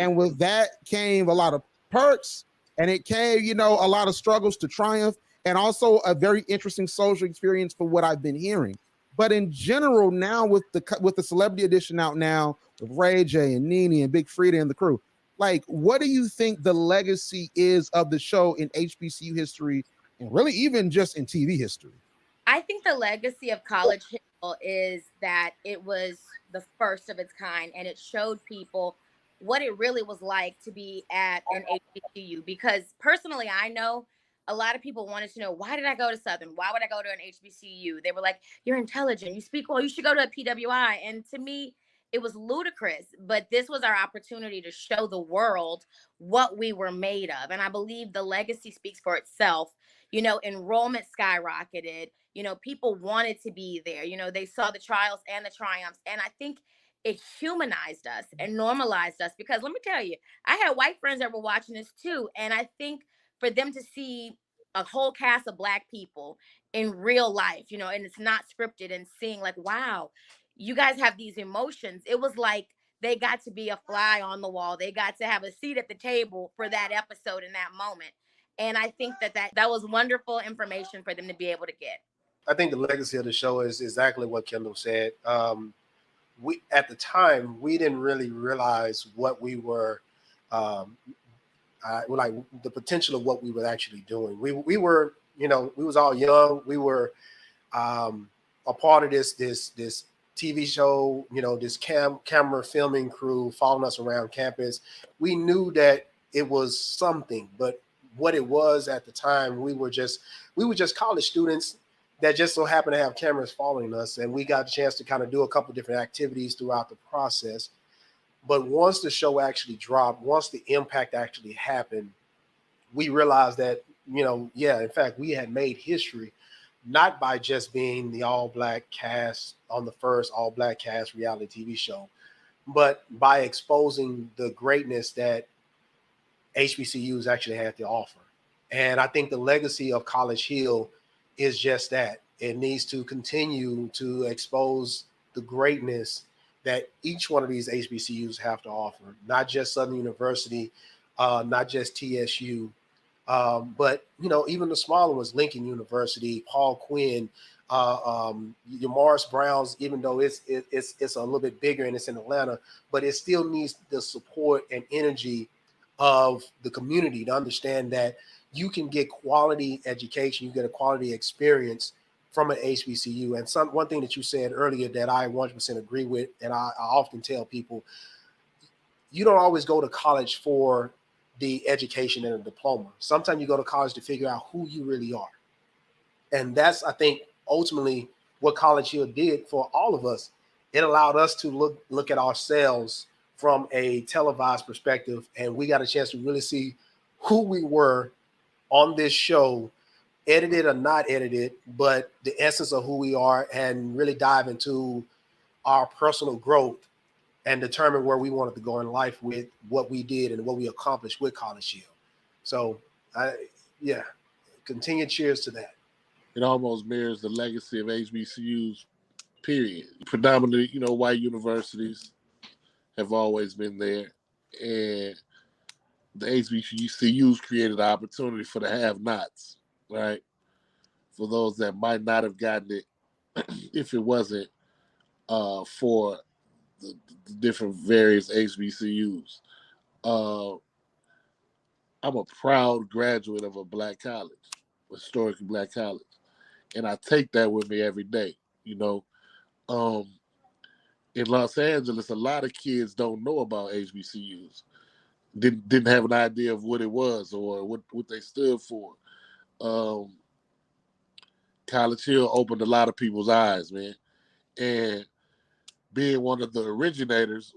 and with that came a lot of perks and it came, you know, a lot of struggles to triumph, and also a very interesting social experience for what I've been hearing. But in general, now with the with the celebrity edition out now with Ray J and Nene and Big Freedia and the crew, like, what do you think the legacy is of the show in HBCU history, and really even just in TV history? I think the legacy of College Hill is that it was the first of its kind and it showed people what it really was like to be at an HBCU. Because personally, I know a lot of people wanted to know why did I go to Southern? Why would I go to an HBCU? They were like, You're intelligent, you speak well, you should go to a PWI. And to me, it was ludicrous, but this was our opportunity to show the world what we were made of. And I believe the legacy speaks for itself. You know, enrollment skyrocketed. You know, people wanted to be there. You know, they saw the trials and the triumphs. And I think it humanized us and normalized us because let me tell you, I had white friends that were watching this too. And I think for them to see a whole cast of black people in real life, you know, and it's not scripted and seeing like, wow, you guys have these emotions. It was like they got to be a fly on the wall. They got to have a seat at the table for that episode in that moment. And I think that that, that was wonderful information for them to be able to get. I think the legacy of the show is exactly what Kenda said. Um, we at the time we didn't really realize what we were, um, uh, like the potential of what we were actually doing. We we were, you know, we was all young. We were um, a part of this this this TV show. You know, this cam camera filming crew following us around campus. We knew that it was something, but what it was at the time, we were just we were just college students that just so happened to have cameras following us and we got a chance to kind of do a couple different activities throughout the process. But once the show actually dropped once the impact actually happened we realized that you know yeah in fact we had made history not by just being the all black cast on the first all black cast reality tv show but by exposing the greatness that hbcus actually had to offer. And i think the legacy of college hill is just that it needs to continue to expose the greatness that each one of these HBCUs have to offer, not just Southern University, uh, not just TSU, um, but you know even the smaller ones, Lincoln University, Paul Quinn, uh, um, your Morris Browns. Even though it's it, it's it's a little bit bigger and it's in Atlanta, but it still needs the support and energy of the community to understand that you can get quality education, you get a quality experience from an HBCU. And some one thing that you said earlier that I 100% agree with, and I, I often tell people, you don't always go to college for the education and a diploma. Sometimes you go to college to figure out who you really are. And that's, I think, ultimately what College Hill did for all of us. It allowed us to look look at ourselves from a televised perspective, and we got a chance to really see who we were on this show, edited or not edited, but the essence of who we are, and really dive into our personal growth and determine where we wanted to go in life with what we did and what we accomplished with College Hill. So, I, yeah, continue cheers to that. It almost mirrors the legacy of HBCUs, period. Predominantly, you know, white universities have always been there. And the HBCUs created an opportunity for the have-nots, right? For those that might not have gotten it if it wasn't uh, for the, the, different various HBCUs. Uh, I'm a proud graduate of a black college, historically black college, and I take that with me every day. You know, um, in Los Angeles, a lot of kids don't know about HBCUs didn't didn't have an idea of what it was or what what they stood for. Um, College Hill opened a lot of people's eyes, man, and being one of the originators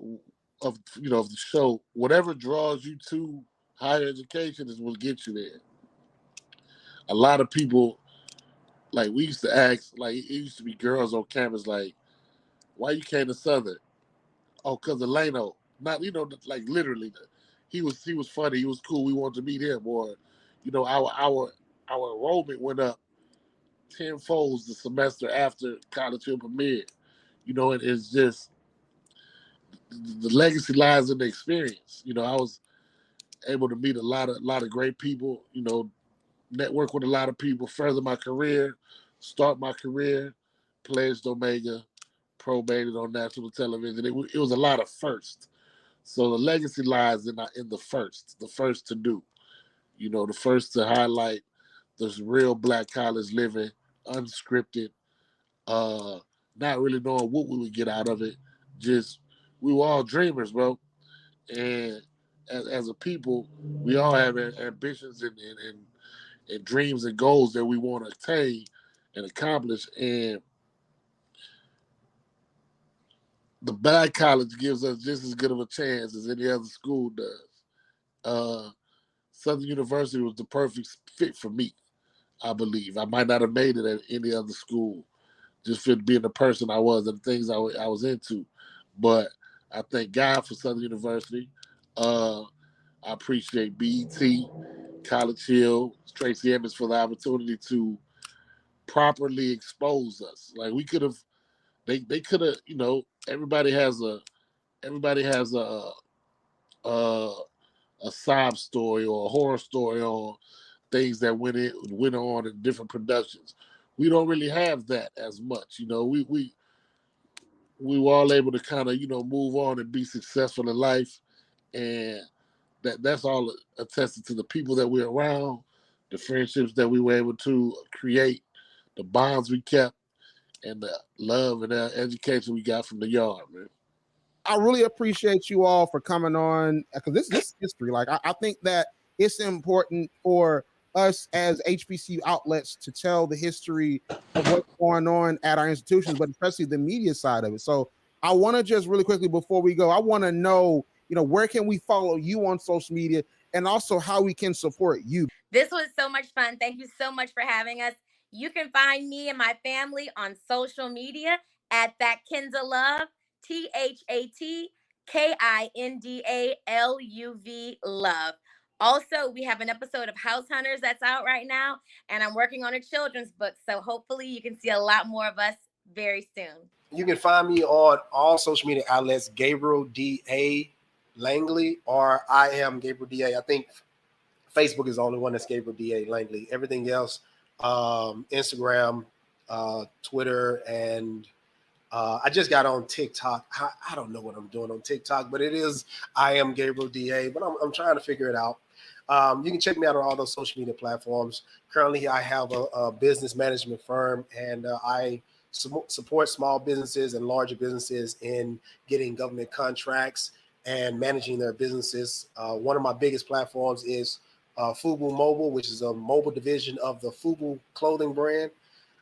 of you know of the show, whatever draws you to higher education is what gets you there. A lot of people, like we used to ask, like it used to be girls on campus, like, why you came to Southern? Oh, cause of. Not you know, like literally, he was he was funny. He was cool. We wanted to meet him. Or, you know, our our our enrollment went up ten folds the semester after College Hill premiered. You know, it is just the legacy lies in the experience. You know, I was able to meet a lot of a lot of great people. You know, network with a lot of people, further my career, start my career, pledged Omega, probated on national television. It, it was a lot of firsts. So the legacy lies in in the first, the first to do. You know, the first to highlight this real black college living, unscripted, uh, not really knowing what we would get out of it. Just we were all dreamers, bro. And as, as a people, we all have ambitions and, and, and, and dreams and goals that we want to attain and accomplish. And the bad college gives us just as good of a chance as any other school does. Uh, Southern University was the perfect fit for me, I believe. I might not have made it at any other school, just for being the person I was and the things I, I was into. But I thank God for Southern University. Uh, I appreciate BET, College Hill, Tracey Edmonds for the opportunity to properly expose us. Like we could have they they could have, you know, everybody has a everybody has a a a sob story or a horror story or things that went in went on in different productions. We don't really have that as much, you know. We we we were all able to kind of you know move on and be successful in life, and that that's all attested to the people that we're around, the friendships that we were able to create, the bonds we kept, and the love and the education we got from the yard, man. I really appreciate you all for coming on because this this history. Like I, I, think that it's important for us as HBCU outlets to tell the history of what's going on at our institutions, but especially the media side of it. So I want to just really quickly before we go, I want to know, you know, where can we follow you on social media and also how we can support you. This was so much fun. Thank you so much for having us. You can find me and my family on social media at that Kinda Love, T H A T K I N D A L U V Love. Also, we have an episode of House Hunters that's out right now, and I'm working on a children's book. So hopefully, you can see a lot more of us very soon. You can find me on all social media outlets Gabriel D A Langley, or I am Gabriel D A. I think Facebook is the only one that's Gabriel D A Langley. Everything else um, Instagram, uh, Twitter, and uh, I just got on TikTok. I, I, don't know what I'm doing on TikTok, but it is I am Gabriel Da. But I'm, I'm trying to figure it out. Um, you can check me out on all those social media platforms. Currently, I have a, a business management firm, and uh, I su- support small businesses and larger businesses in getting government contracts and managing their businesses. Uh, one of my biggest platforms is uh, Fubu Mobile, which is a mobile division of the Fubu clothing brand.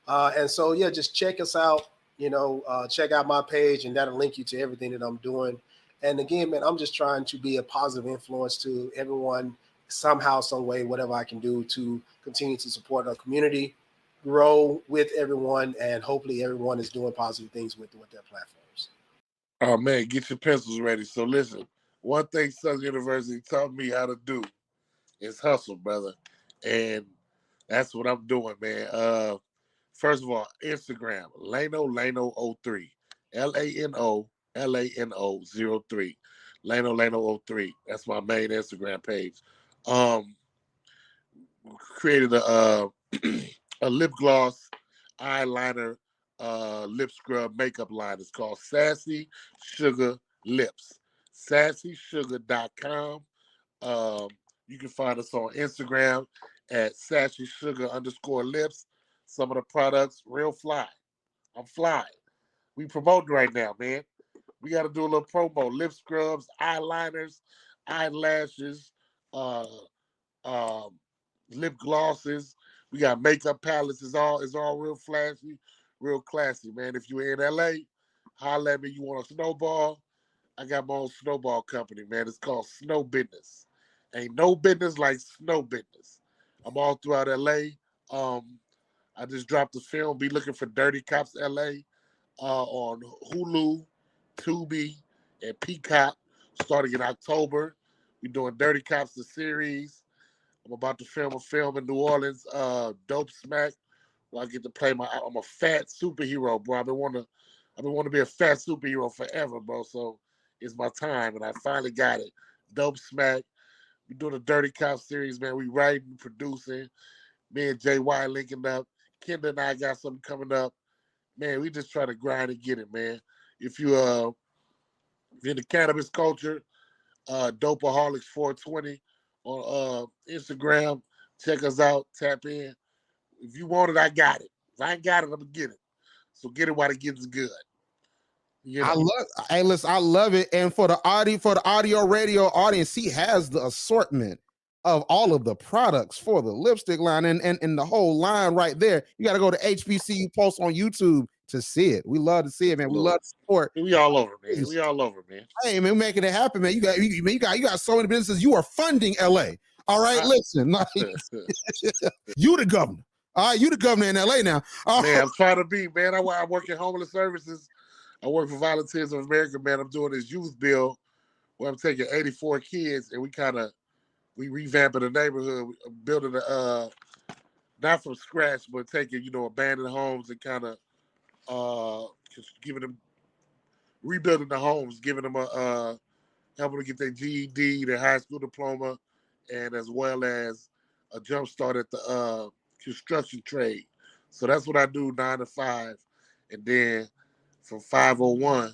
Uh, and so, yeah, just check us out. You know, uh, check out my page, and that'll link you to everything that I'm doing. And again, man, I'm just trying to be a positive influence to everyone somehow, some way, whatever I can do to continue to support our community, grow with everyone, and hopefully everyone is doing positive things with with their platforms. Oh man, get your pencils ready. So listen, one thing Southern University taught me how to do is hustle, brother. And that's what I'm doing, man. Uh first of all, Instagram, Lano Lano 03. L-A-N-O L-A-N-O 03. Lano Lano 03. That's my main Instagram page. Um created a uh, a lip gloss eyeliner uh, lip scrub makeup line. It's called Sassy Sugar Lips. SassySugar.com. Um, you can find us on Instagram at Sassy Sugar underscore lips. Some of the products, real fly. I'm fly. We promoting right now, man. We got to do a little promo. Lip scrubs, eyeliners, eyelashes, uh, um, lip glosses. We got makeup palettes. It's all it's all real flashy, real classy, man. If you're in LA, holla at me. You want a snowball? I got my own snowball company, man. It's called Snow Business. Ain't no business like snow business. I'm all throughout LA. Um, I just dropped the film. Be looking for Dirty Cops LA uh, on Hulu, Tubi, and Peacock starting in October. We're doing Dirty Cops the series. I'm about to film a film in New Orleans, uh, Dope Smack, where I get to play my. I'm a fat superhero, bro. I've been wanting to, I've been wanting to be a fat superhero forever, bro. So it's my time, and I finally got it. Dope Smack. We're doing a Dirty Cop series, man. We writing, producing. Me and JY linking up. Kenda and I got something coming up. Man, we just try to grind and get it, man. If you uh if in the cannabis culture, uh Dopeaholics 420 on uh Instagram. Check us out, tap in. If you want it, I got it. If I ain't got it, I'm gonna get it. So get it while it gets good. You I love hey listen, I love it. And for the audio for the audio radio audience, he has the assortment of all of the products for the lipstick line and, and, and the whole line right there. You got to go to HBCU Pulse on YouTube to see it. We love to see it, man. We love to support. we all over, man. We all over, man. Hey, man, making it happen, man. You got you, you got you got so many businesses. You are funding LA. All right, listen, like, you the governor. All right, you the governor in LA now. Man, I'm trying to be, man. I, I work in homeless services. I work for Volunteers of America, man. I'm doing this youth bill where I'm taking 84 kids and we kind of we revamping the neighborhood, building a uh not from scratch, but taking you know abandoned homes and kind of uh just giving them rebuilding the homes, giving them a uh helping them get their GED, their high school diploma, and as well as a jump start at the uh construction trade. So that's what I do nine to five, and then from five oh one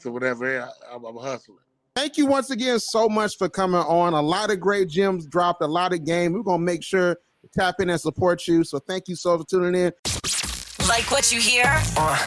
to whatever I, I'm, I'm hustling. thank you once again so much for coming on. A lot of great gems dropped, a lot of game. We're gonna make sure to tap in and support you. So thank you so for tuning in. Like what you hear? Uh,